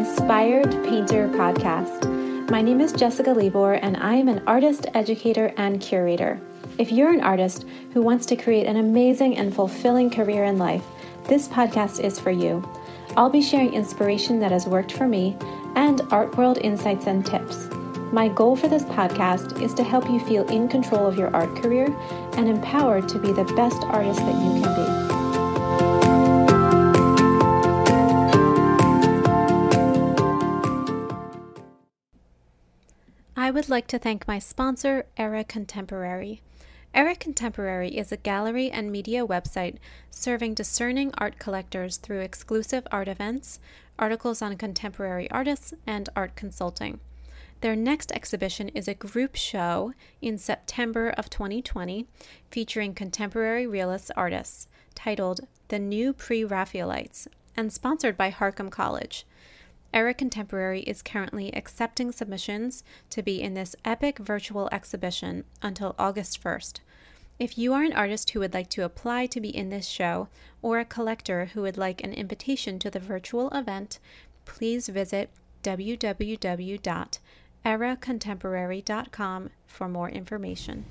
Inspired Painter podcast. My name is Jessica Libor, and I am an artist, educator, and curator. If you're an artist who wants to create an amazing and fulfilling career in life, this podcast is for you. I'll be sharing inspiration that has worked for me and art world insights and tips. My goal for this podcast is to help you feel in control of your art career and empowered to be the best artist that you can be. I would like to thank my sponsor, Era Contemporary. Era Contemporary is a gallery and media website serving discerning art collectors through exclusive art events, articles on contemporary artists, and art consulting. Their next exhibition is a group show in September of 2020 featuring contemporary realist artists titled The New Pre Raphaelites and sponsored by Harcum College. Era Contemporary is currently accepting submissions to be in this epic virtual exhibition until August 1st. If you are an artist who would like to apply to be in this show or a collector who would like an invitation to the virtual event, please visit www.eracontemporary.com for more information.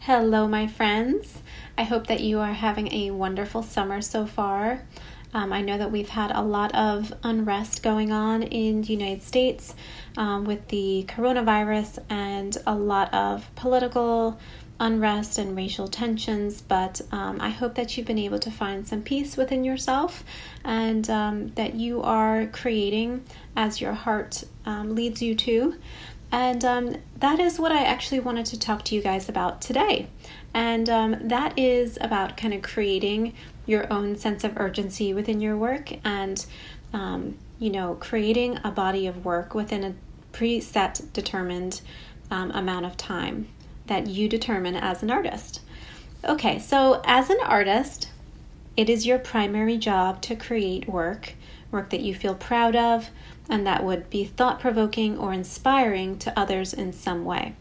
Hello, my friends. I hope that you are having a wonderful summer so far. Um, I know that we've had a lot of unrest going on in the United States um, with the coronavirus and a lot of political unrest and racial tensions, but um, I hope that you've been able to find some peace within yourself and um, that you are creating as your heart um, leads you to. And um, that is what I actually wanted to talk to you guys about today. And um, that is about kind of creating your own sense of urgency within your work and, um, you know, creating a body of work within a preset, determined amount of time that you determine as an artist. Okay, so as an artist, it is your primary job to create work, work that you feel proud of, and that would be thought provoking or inspiring to others in some way.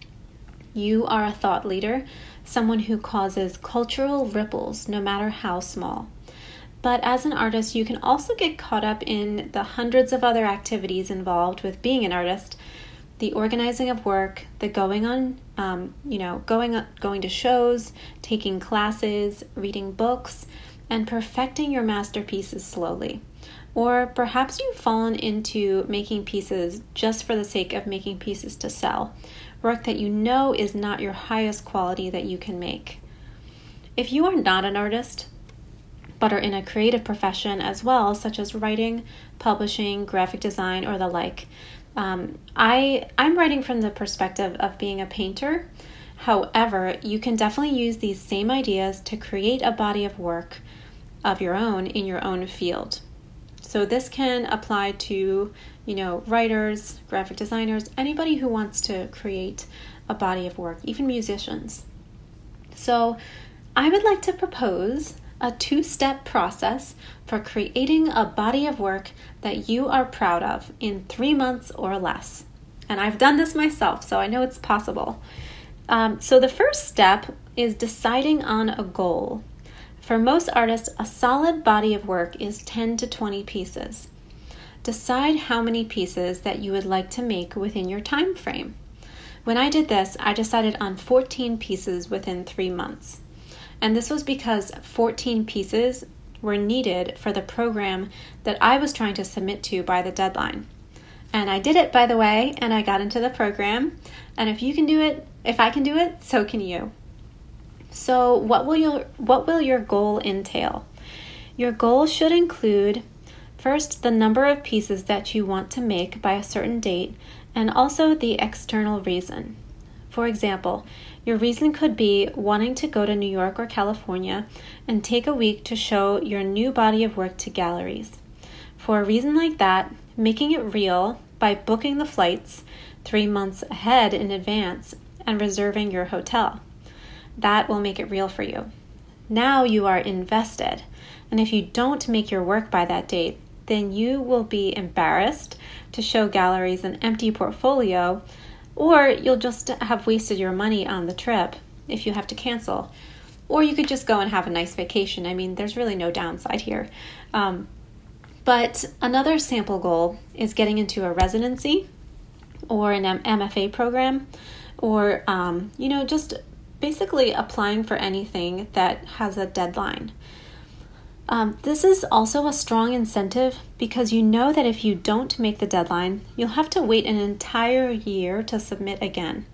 You are a thought leader, someone who causes cultural ripples, no matter how small. But as an artist, you can also get caught up in the hundreds of other activities involved with being an artist the organizing of work, the going on, um, you know, going going to shows, taking classes, reading books, and perfecting your masterpieces slowly. Or perhaps you've fallen into making pieces just for the sake of making pieces to sell, work that you know is not your highest quality that you can make. If you are not an artist, but are in a creative profession as well, such as writing, publishing, graphic design, or the like, um, I I'm writing from the perspective of being a painter. However, you can definitely use these same ideas to create a body of work of your own in your own field. So this can apply to, you know, writers, graphic designers, anybody who wants to create a body of work, even musicians. So I would like to propose a two step process for creating a body of work that you are proud of in three months or less. And I've done this myself, so I know it's possible. Um, so, the first step is deciding on a goal. For most artists, a solid body of work is 10 to 20 pieces. Decide how many pieces that you would like to make within your time frame. When I did this, I decided on 14 pieces within three months. And this was because 14 pieces were needed for the program that I was trying to submit to by the deadline. And I did it, by the way, and I got into the program. And if you can do it, if I can do it, so can you. So, what will your what will your goal entail? Your goal should include first the number of pieces that you want to make by a certain date and also the external reason. For example, your reason could be wanting to go to New York or California and take a week to show your new body of work to galleries. For a reason like that, making it real by booking the flights three months ahead in advance and reserving your hotel. That will make it real for you. Now you are invested, and if you don't make your work by that date, then you will be embarrassed to show galleries an empty portfolio or you'll just have wasted your money on the trip if you have to cancel. Or you could just go and have a nice vacation. I mean, there's really no downside here. Um, But another sample goal is getting into a residency or an MFA program or, um, you know, just basically applying for anything that has a deadline. Um, this is also a strong incentive because you know that if you don't make the deadline, you'll have to wait an entire year to submit again.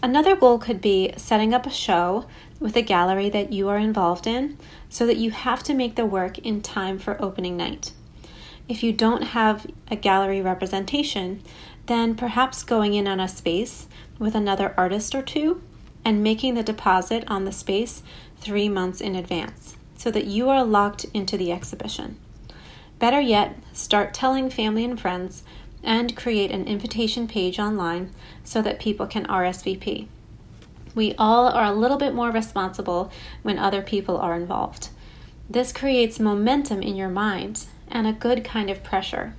Another goal could be setting up a show with a gallery that you are involved in so that you have to make the work in time for opening night. If you don't have a gallery representation, then perhaps going in on a space with another artist or two and making the deposit on the space three months in advance so that you are locked into the exhibition. Better yet, start telling family and friends and create an invitation page online so that people can RSVP. We all are a little bit more responsible when other people are involved. This creates momentum in your mind and a good kind of pressure.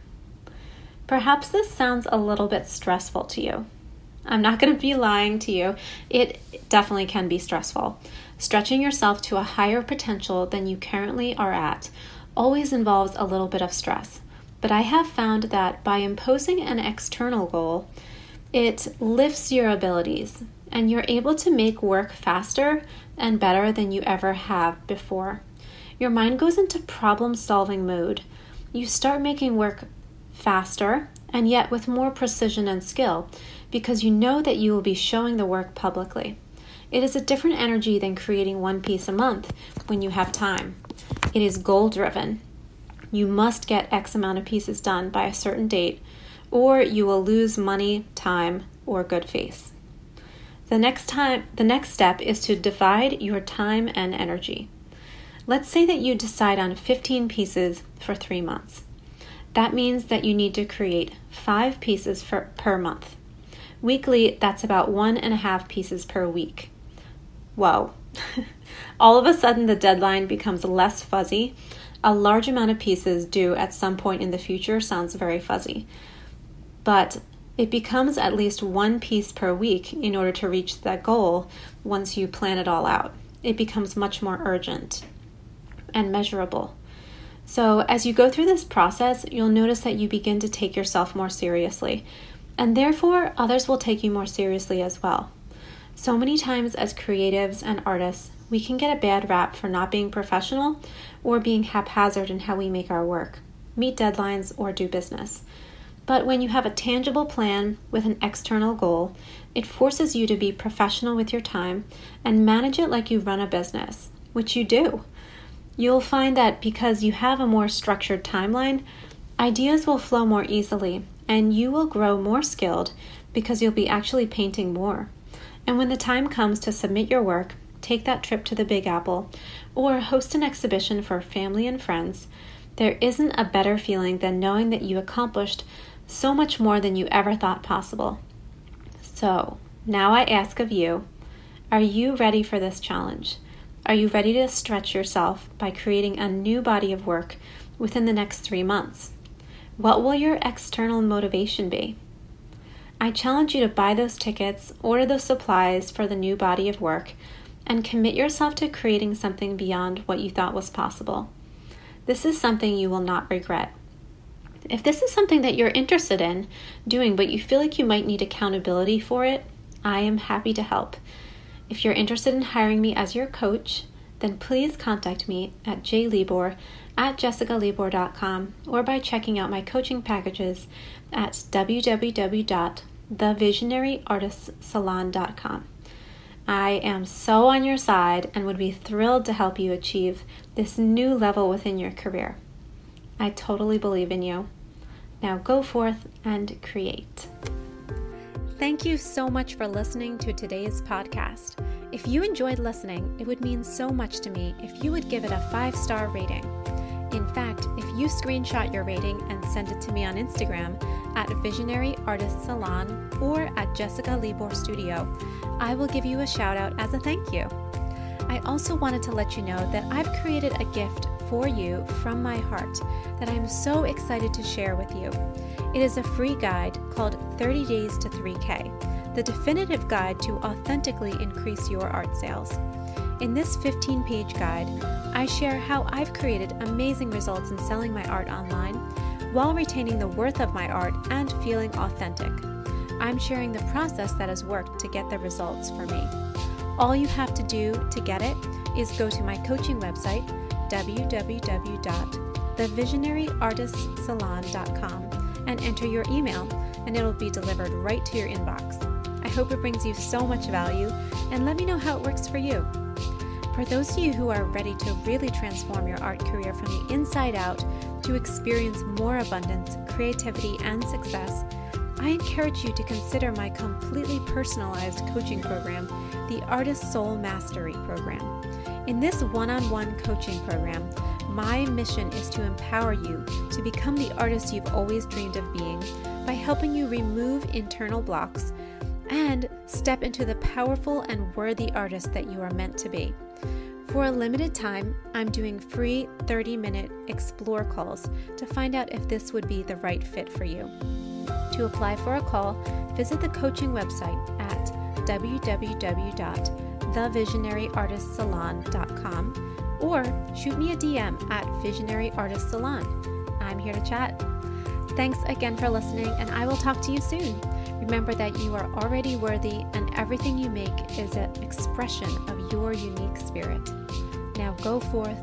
Perhaps this sounds a little bit stressful to you. I'm not going to be lying to you. It definitely can be stressful. Stretching yourself to a higher potential than you currently are at always involves a little bit of stress. But I have found that by imposing an external goal, it lifts your abilities and you're able to make work faster and better than you ever have before. Your mind goes into problem solving mode. You start making work faster and yet with more precision and skill because you know that you will be showing the work publicly. It is a different energy than creating one piece a month when you have time. It is goal driven. You must get X amount of pieces done by a certain date, or you will lose money, time, or good face. The next time the next step is to divide your time and energy. Let's say that you decide on 15 pieces for 3 months. That means that you need to create 5 pieces for, per month. Weekly, that's about one and a half pieces per week. Whoa. All of a sudden, the deadline becomes less fuzzy. A large amount of pieces due at some point in the future sounds very fuzzy. But it becomes at least one piece per week in order to reach that goal once you plan it all out. It becomes much more urgent and measurable. So, as you go through this process, you'll notice that you begin to take yourself more seriously and therefore others will take you more seriously as well. So many times, as creatives and artists, we can get a bad rap for not being professional or being haphazard in how we make our work, meet deadlines, or do business. But when you have a tangible plan with an external goal, it forces you to be professional with your time and manage it like you run a business, which you do. You'll find that because you have a more structured timeline, ideas will flow more easily and you will grow more skilled because you'll be actually painting more. And when the time comes to submit your work, take that trip to the Big Apple, or host an exhibition for family and friends, there isn't a better feeling than knowing that you accomplished so much more than you ever thought possible. So, now I ask of you are you ready for this challenge? Are you ready to stretch yourself by creating a new body of work within the next three months? What will your external motivation be? I challenge you to buy those tickets, order those supplies for the new body of work, and commit yourself to creating something beyond what you thought was possible. This is something you will not regret. If this is something that you're interested in doing, but you feel like you might need accountability for it, I am happy to help. If you're interested in hiring me as your coach, then please contact me at jlibor at jessicalibor.com or by checking out my coaching packages at www.thevisionaryartistsalon.com. I am so on your side and would be thrilled to help you achieve this new level within your career. I totally believe in you. Now go forth and create. Thank you so much for listening to today's podcast. If you enjoyed listening, it would mean so much to me if you would give it a five star rating. In fact, if you screenshot your rating and send it to me on Instagram at Visionary Artist Salon or at Jessica Libor Studio, I will give you a shout out as a thank you. I also wanted to let you know that I've created a gift for you from my heart that I'm so excited to share with you. It is a free guide called 30 Days to 3K, the definitive guide to authentically increase your art sales. In this 15 page guide, I share how I've created amazing results in selling my art online while retaining the worth of my art and feeling authentic. I'm sharing the process that has worked to get the results for me. All you have to do to get it is go to my coaching website, www.thevisionaryartistsalon.com, and enter your email, and it'll be delivered right to your inbox. I hope it brings you so much value, and let me know how it works for you. For those of you who are ready to really transform your art career from the inside out to experience more abundance, creativity, and success, I encourage you to consider my completely personalized coaching program, the Artist Soul Mastery Program. In this one on one coaching program, my mission is to empower you to become the artist you've always dreamed of being by helping you remove internal blocks and step into the powerful and worthy artist that you are meant to be. For a limited time, I'm doing free 30 minute explore calls to find out if this would be the right fit for you. To apply for a call, visit the coaching website at www.thevisionaryartistsalon.com or shoot me a DM at Visionary Artist Salon. I'm here to chat. Thanks again for listening, and I will talk to you soon. Remember that you are already worthy, and everything you make is an expression of your unique spirit. Now go forth,